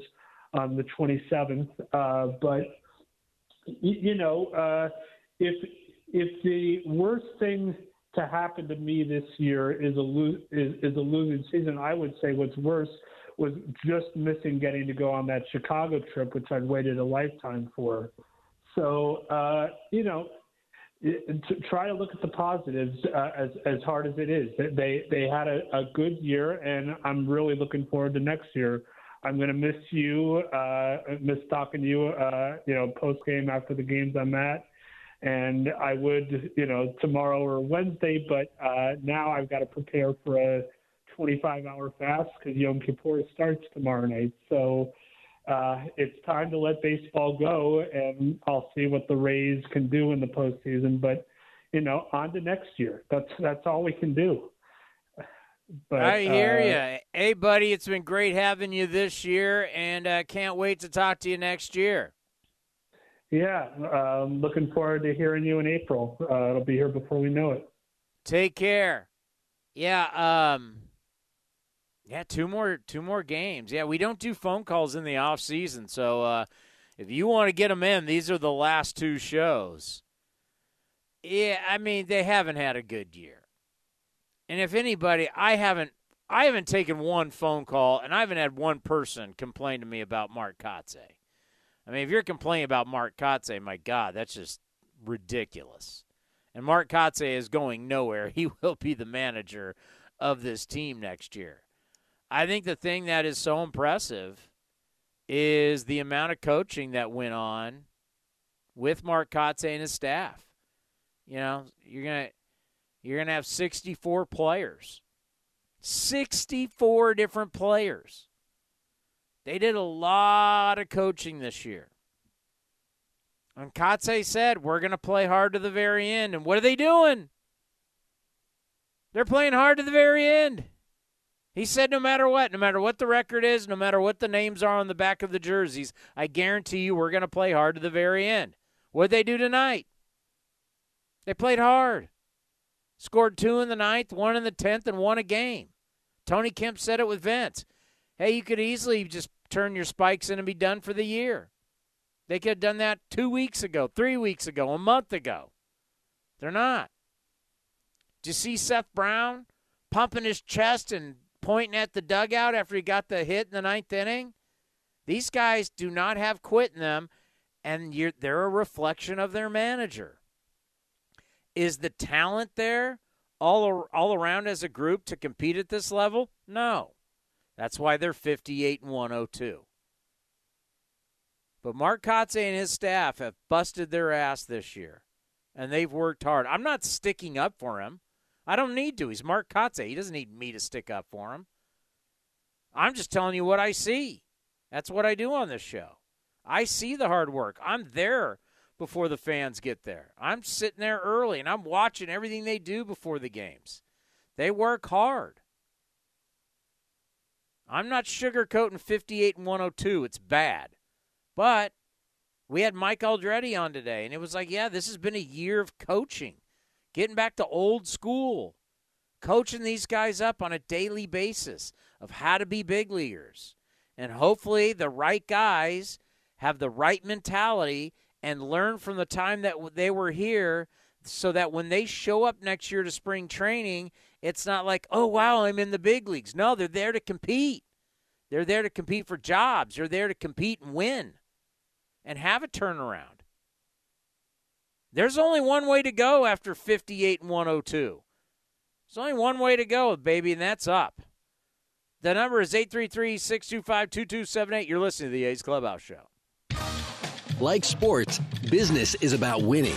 on the 27th. Uh, but you, know, uh, if if the worst thing to happen to me this year is a lo- is, is a losing season. I would say what's worse was just missing getting to go on that Chicago trip, which I'd waited a lifetime for. So uh, you know, to try to look at the positives uh, as as hard as it is. They they had a, a good year, and I'm really looking forward to next year. I'm going to miss you, uh, miss talking to you, uh, you know, post game after the games I'm at and I would, you know, tomorrow or Wednesday, but uh, now I've got to prepare for a 25 hour fast because Yom Kippur starts tomorrow night. So uh, it's time to let baseball go, and I'll see what the Rays can do in the postseason. But you know, on to next year. That's that's all we can do. But, I hear uh, you. Hey, buddy, it's been great having you this year, and uh, can't wait to talk to you next year. Yeah, um, looking forward to hearing you in April. Uh, it'll be here before we know it. Take care. Yeah, um, yeah, two more two more games. Yeah, we don't do phone calls in the off season, so uh, if you want to get them in, these are the last two shows. Yeah, I mean they haven't had a good year, and if anybody, I haven't. I haven't taken one phone call, and I haven't had one person complain to me about Mark Kotsay. I mean, if you're complaining about Mark Kotsay, my God, that's just ridiculous. And Mark Kotsay is going nowhere. He will be the manager of this team next year. I think the thing that is so impressive is the amount of coaching that went on with Mark Kotsay and his staff. You know, you're gonna you're gonna have 64 players, 64 different players they did a lot of coaching this year. And Kotsay said, we're going to play hard to the very end. And what are they doing? They're playing hard to the very end. He said, no matter what, no matter what the record is, no matter what the names are on the back of the jerseys, I guarantee you we're going to play hard to the very end. What'd they do tonight? They played hard. Scored two in the ninth, one in the tenth, and won a game. Tony Kemp said it with Vince. Hey, you could easily just turn your spikes in and be done for the year. They could have done that two weeks ago, three weeks ago, a month ago. They're not. Did you see Seth Brown pumping his chest and pointing at the dugout after he got the hit in the ninth inning? These guys do not have quit in them, and they're a reflection of their manager. Is the talent there all, all around as a group to compete at this level? No. That's why they're 58 and 102. But Mark Kotsay and his staff have busted their ass this year, and they've worked hard. I'm not sticking up for him. I don't need to. He's Mark Kotsay. He doesn't need me to stick up for him. I'm just telling you what I see. That's what I do on this show. I see the hard work. I'm there before the fans get there. I'm sitting there early and I'm watching everything they do before the games. They work hard. I'm not sugarcoating 58 and 102. It's bad. But we had Mike Aldrete on today, and it was like, yeah, this has been a year of coaching, getting back to old school, coaching these guys up on a daily basis of how to be big leaguers. And hopefully, the right guys have the right mentality and learn from the time that they were here so that when they show up next year to spring training, it's not like, oh, wow, I'm in the big leagues. No, they're there to compete. They're there to compete for jobs. They're there to compete and win and have a turnaround. There's only one way to go after 58 and 102. There's only one way to go, baby, and that's up. The number is 833 625 2278. You're listening to the A's Clubhouse Show. Like sports, business is about winning.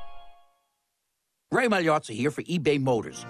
Ray Magliozzi here for eBay Motors.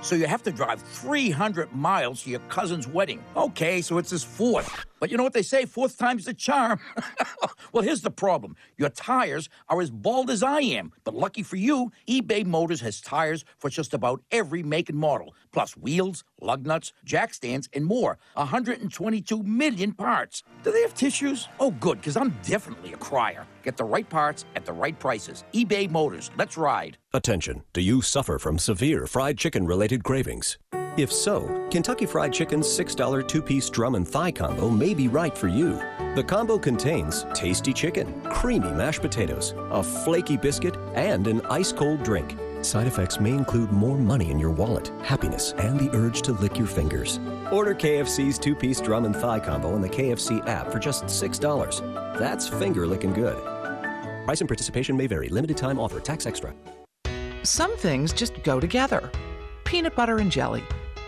So you have to drive 300 miles to your cousin's wedding. Okay, so it's his fourth. But you know what they say, fourth time's the charm. well, here's the problem. Your tires are as bald as I am. But lucky for you, eBay Motors has tires for just about every make and model, plus wheels, lug nuts, jack stands, and more. 122 million parts. Do they have tissues? Oh, good, because I'm definitely a crier. Get the right parts at the right prices. eBay Motors. Let's ride. Attention. Do you suffer from severe fried chicken related cravings? If so, Kentucky Fried Chicken's $6 two piece drum and thigh combo may be right for you. The combo contains tasty chicken, creamy mashed potatoes, a flaky biscuit, and an ice cold drink. Side effects may include more money in your wallet, happiness, and the urge to lick your fingers. Order KFC's two piece drum and thigh combo in the KFC app for just $6. That's finger licking good. Price and participation may vary. Limited time offer. Tax extra. Some things just go together peanut butter and jelly,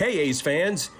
Hey, A's fans.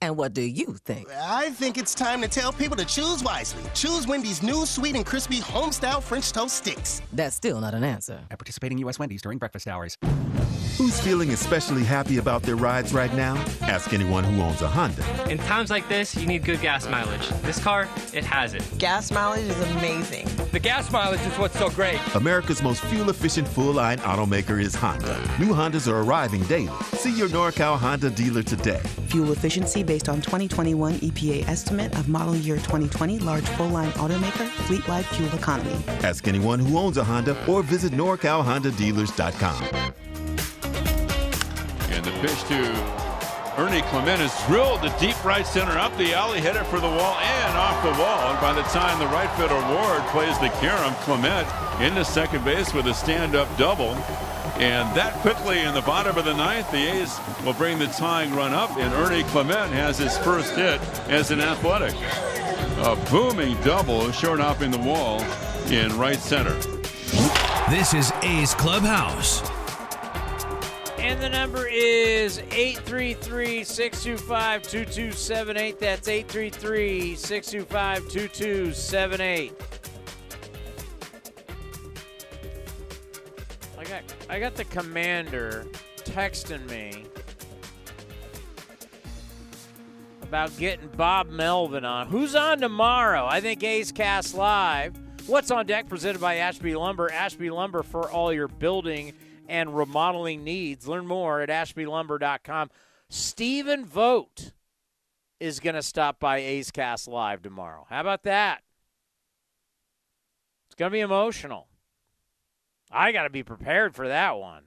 And what do you think? I think it's time to tell people to choose wisely. Choose Wendy's new sweet and crispy home-style French toast sticks. That's still not an answer. At participating U.S. Wendy's during breakfast hours. Who's feeling especially happy about their rides right now? Ask anyone who owns a Honda. In times like this, you need good gas mileage. This car, it has it. Gas mileage is amazing. The gas mileage is what's so great. America's most fuel-efficient full-line automaker is Honda. New Hondas are arriving daily. See your NorCal Honda dealer today. Fuel efficiency based on 2021 EPA estimate of model year 2020 large full-line automaker fleet-wide fuel economy. Ask anyone who owns a Honda or visit NorCalHondaDealers.com. And the pitch to Ernie Clement is drilled to deep right center, up the alley, hit it for the wall and off the wall. And by the time the right fielder Ward plays the carom, Clement into second base with a stand-up double. And that quickly in the bottom of the ninth, the A's will bring the tying run up, and Ernie Clement has his first hit as an athletic. A booming double, short up in the wall in right center. This is A's Clubhouse. And the number is 833 625 2278. That's 833 625 2278. I got the commander texting me about getting Bob Melvin on. Who's on tomorrow? I think A's Cast Live. What's on deck presented by Ashby Lumber. Ashby Lumber for all your building and remodeling needs. Learn more at ashbylumber.com. Stephen Vogt is going to stop by A's Cast Live tomorrow. How about that? It's going to be emotional. I got to be prepared for that one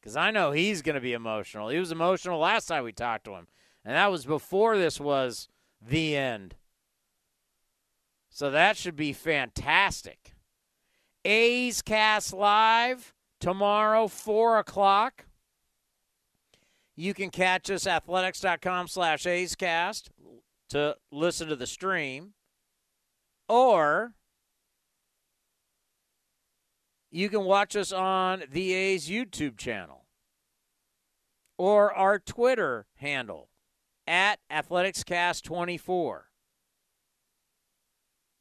because I know he's going to be emotional. He was emotional last time we talked to him, and that was before this was the end. So that should be fantastic. A's Cast Live tomorrow, 4 o'clock. You can catch us at athletics.com slash A'scast to listen to the stream. Or you can watch us on the A's YouTube channel or our Twitter handle at athleticscast24.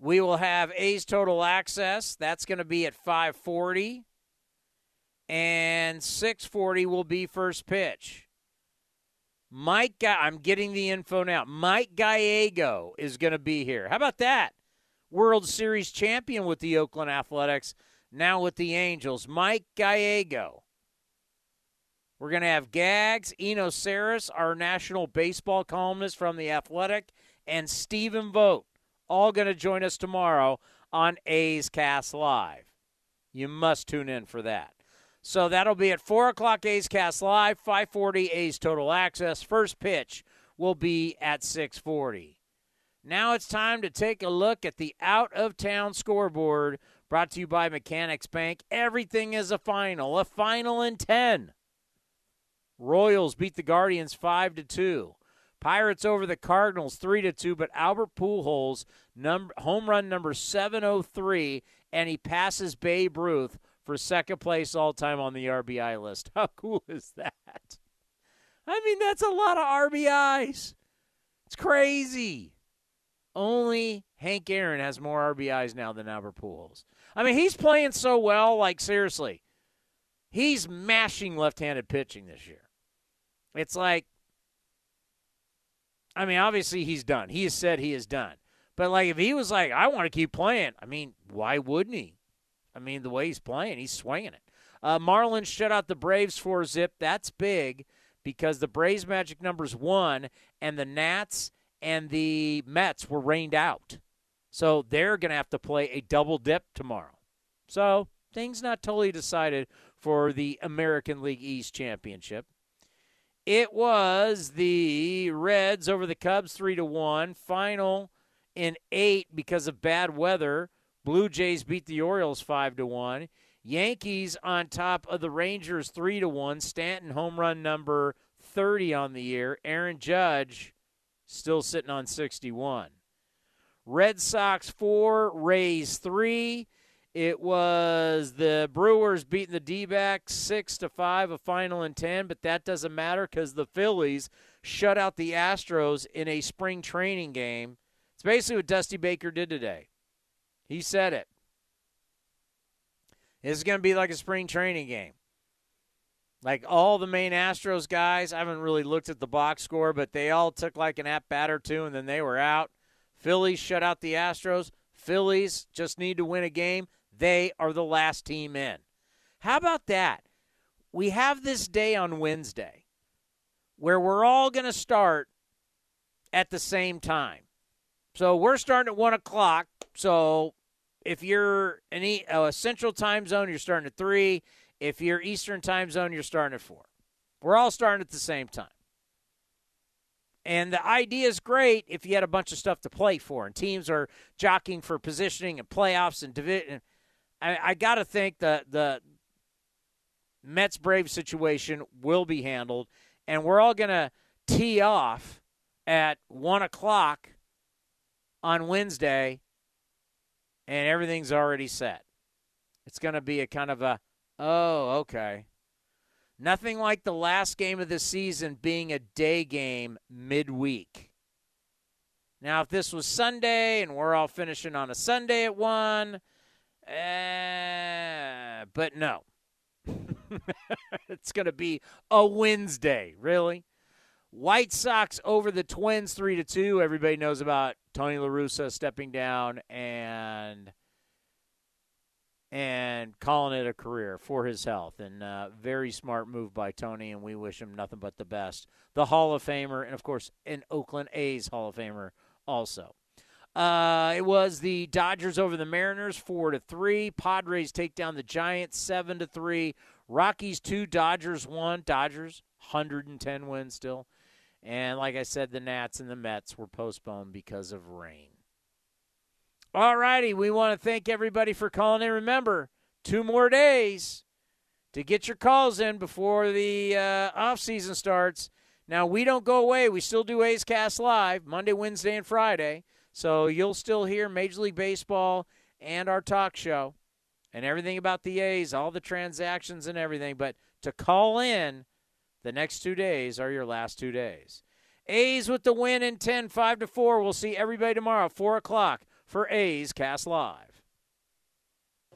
We will have A's Total Access. That's going to be at 540 and 640 will be first pitch. Mike, I'm getting the info now. Mike Gallego is going to be here. How about that? World Series champion with the Oakland Athletics, now with the Angels. Mike Gallego. We're going to have Gags, Eno Sarris, our national baseball columnist from The Athletic, and Stephen Vogt, all going to join us tomorrow on A's Cast Live. You must tune in for that. So that'll be at 4 o'clock A's Cast Live, 540 A's Total Access. First pitch will be at 640. Now it's time to take a look at the out-of-town scoreboard brought to you by Mechanics Bank. Everything is a final, a final in 10. Royals beat the Guardians 5 to 2. Pirates over the Cardinals 3 to 2, but Albert Pujols number, home run number 703 and he passes Babe Ruth for second place all time on the RBI list. How cool is that? I mean, that's a lot of RBIs. It's crazy. Only Hank Aaron has more RBIs now than Albert Pujols. I mean, he's playing so well. Like seriously, he's mashing left-handed pitching this year. It's like, I mean, obviously he's done. He has said he is done. But like, if he was like, I want to keep playing, I mean, why wouldn't he? I mean, the way he's playing, he's swinging it. Uh, Marlins shut out the Braves for zip. That's big because the Braves magic numbers one, and the Nats and the Mets were rained out. So they're going to have to play a double dip tomorrow. So things not totally decided for the American League East Championship. It was the Reds over the Cubs 3 to 1. Final in 8 because of bad weather. Blue Jays beat the Orioles 5 to 1. Yankees on top of the Rangers 3 to 1. Stanton home run number 30 on the year. Aaron Judge still sitting on 61. Red Sox 4, Rays 3. It was the Brewers beating the D-backs 6 to 5, a final in 10, but that doesn't matter cuz the Phillies shut out the Astros in a spring training game. It's basically what Dusty Baker did today. He said it. Is going to be like a spring training game. Like all the main Astros guys, I haven't really looked at the box score, but they all took like an at bat or two and then they were out. Phillies shut out the Astros. Phillies just need to win a game. They are the last team in. How about that? We have this day on Wednesday where we're all going to start at the same time. So we're starting at 1 o'clock. So if you're in a uh, central time zone, you're starting at 3. If you're Eastern time zone, you're starting at 4. We're all starting at the same time. And the idea is great if you had a bunch of stuff to play for, and teams are jockeying for positioning and playoffs and division. I, I got to think the the Mets Brave situation will be handled, and we're all going to tee off at one o'clock on Wednesday, and everything's already set. It's going to be a kind of a oh okay Nothing like the last game of the season being a day game midweek. Now, if this was Sunday and we're all finishing on a Sunday at 1, eh, but no. it's going to be a Wednesday, really. White Sox over the Twins 3 to 2. Everybody knows about Tony La Russa stepping down and and calling it a career for his health. And uh, very smart move by Tony, and we wish him nothing but the best. The Hall of Famer, and of course, an Oakland A's Hall of Famer also. Uh, it was the Dodgers over the Mariners, four to three. Padres take down the Giants, seven to three. Rockies two, Dodgers one. Dodgers 110 wins still. And like I said, the Nats and the Mets were postponed because of rain. All righty. We want to thank everybody for calling in. Remember, two more days to get your calls in before the uh, off season starts. Now, we don't go away. We still do A's Cast Live Monday, Wednesday, and Friday. So you'll still hear Major League Baseball and our talk show and everything about the A's, all the transactions and everything. But to call in the next two days are your last two days. A's with the win in 10, 5 to 4. We'll see everybody tomorrow, 4 o'clock for A's Cast Live.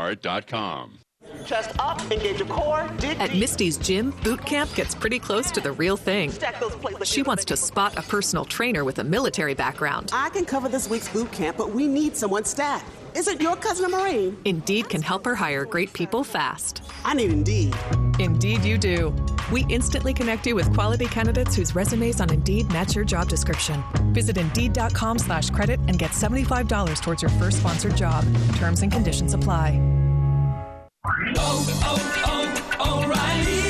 lastdivebar Chest up, engage your core. Dig At Misty's gym, boot camp gets pretty close to the real thing. She wants to spot a personal trainer with a military background. I can cover this week's boot camp, but we need someone stat. Isn't your cousin a Marine? Indeed can help her hire great people fast. I need Indeed. Indeed, you do. We instantly connect you with quality candidates whose resumes on Indeed match your job description. Visit Indeed.com slash credit and get $75 towards your first sponsored job. Terms and conditions apply. oh, oh, oh, O'Reilly.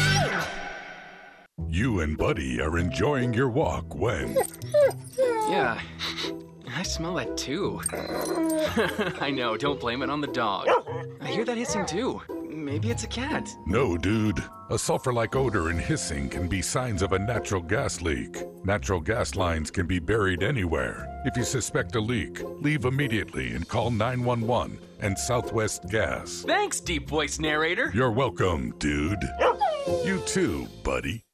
You and Buddy are enjoying your walk when. Yeah, I smell that too. I know, don't blame it on the dog. I hear that hissing too. Maybe it's a cat. No, dude. A sulfur like odor and hissing can be signs of a natural gas leak. Natural gas lines can be buried anywhere. If you suspect a leak, leave immediately and call 911 and Southwest Gas. Thanks, deep voice narrator. You're welcome, dude. You too, buddy.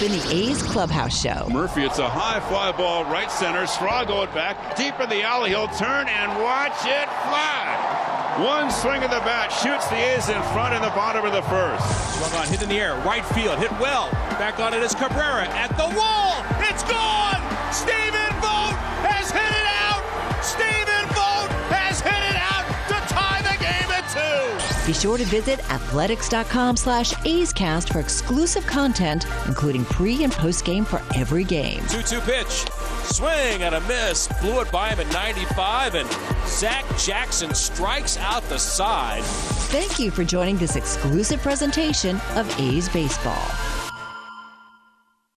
This has been the A's Clubhouse Show. Murphy, it's a high fly ball right center. Straw going back deep in the alley. He'll turn and watch it fly. One swing of the bat shoots the A's in front in the bottom of the first. Swung on, hit in the air, right field, hit well. Back on it is Cabrera at the wall. It's gone. Stephen Be sure to visit athletics.com slash A'scast for exclusive content, including pre and post game for every game. 2 2 pitch. Swing and a miss. Blew it by him at 95, and Zach Jackson strikes out the side. Thank you for joining this exclusive presentation of A's Baseball.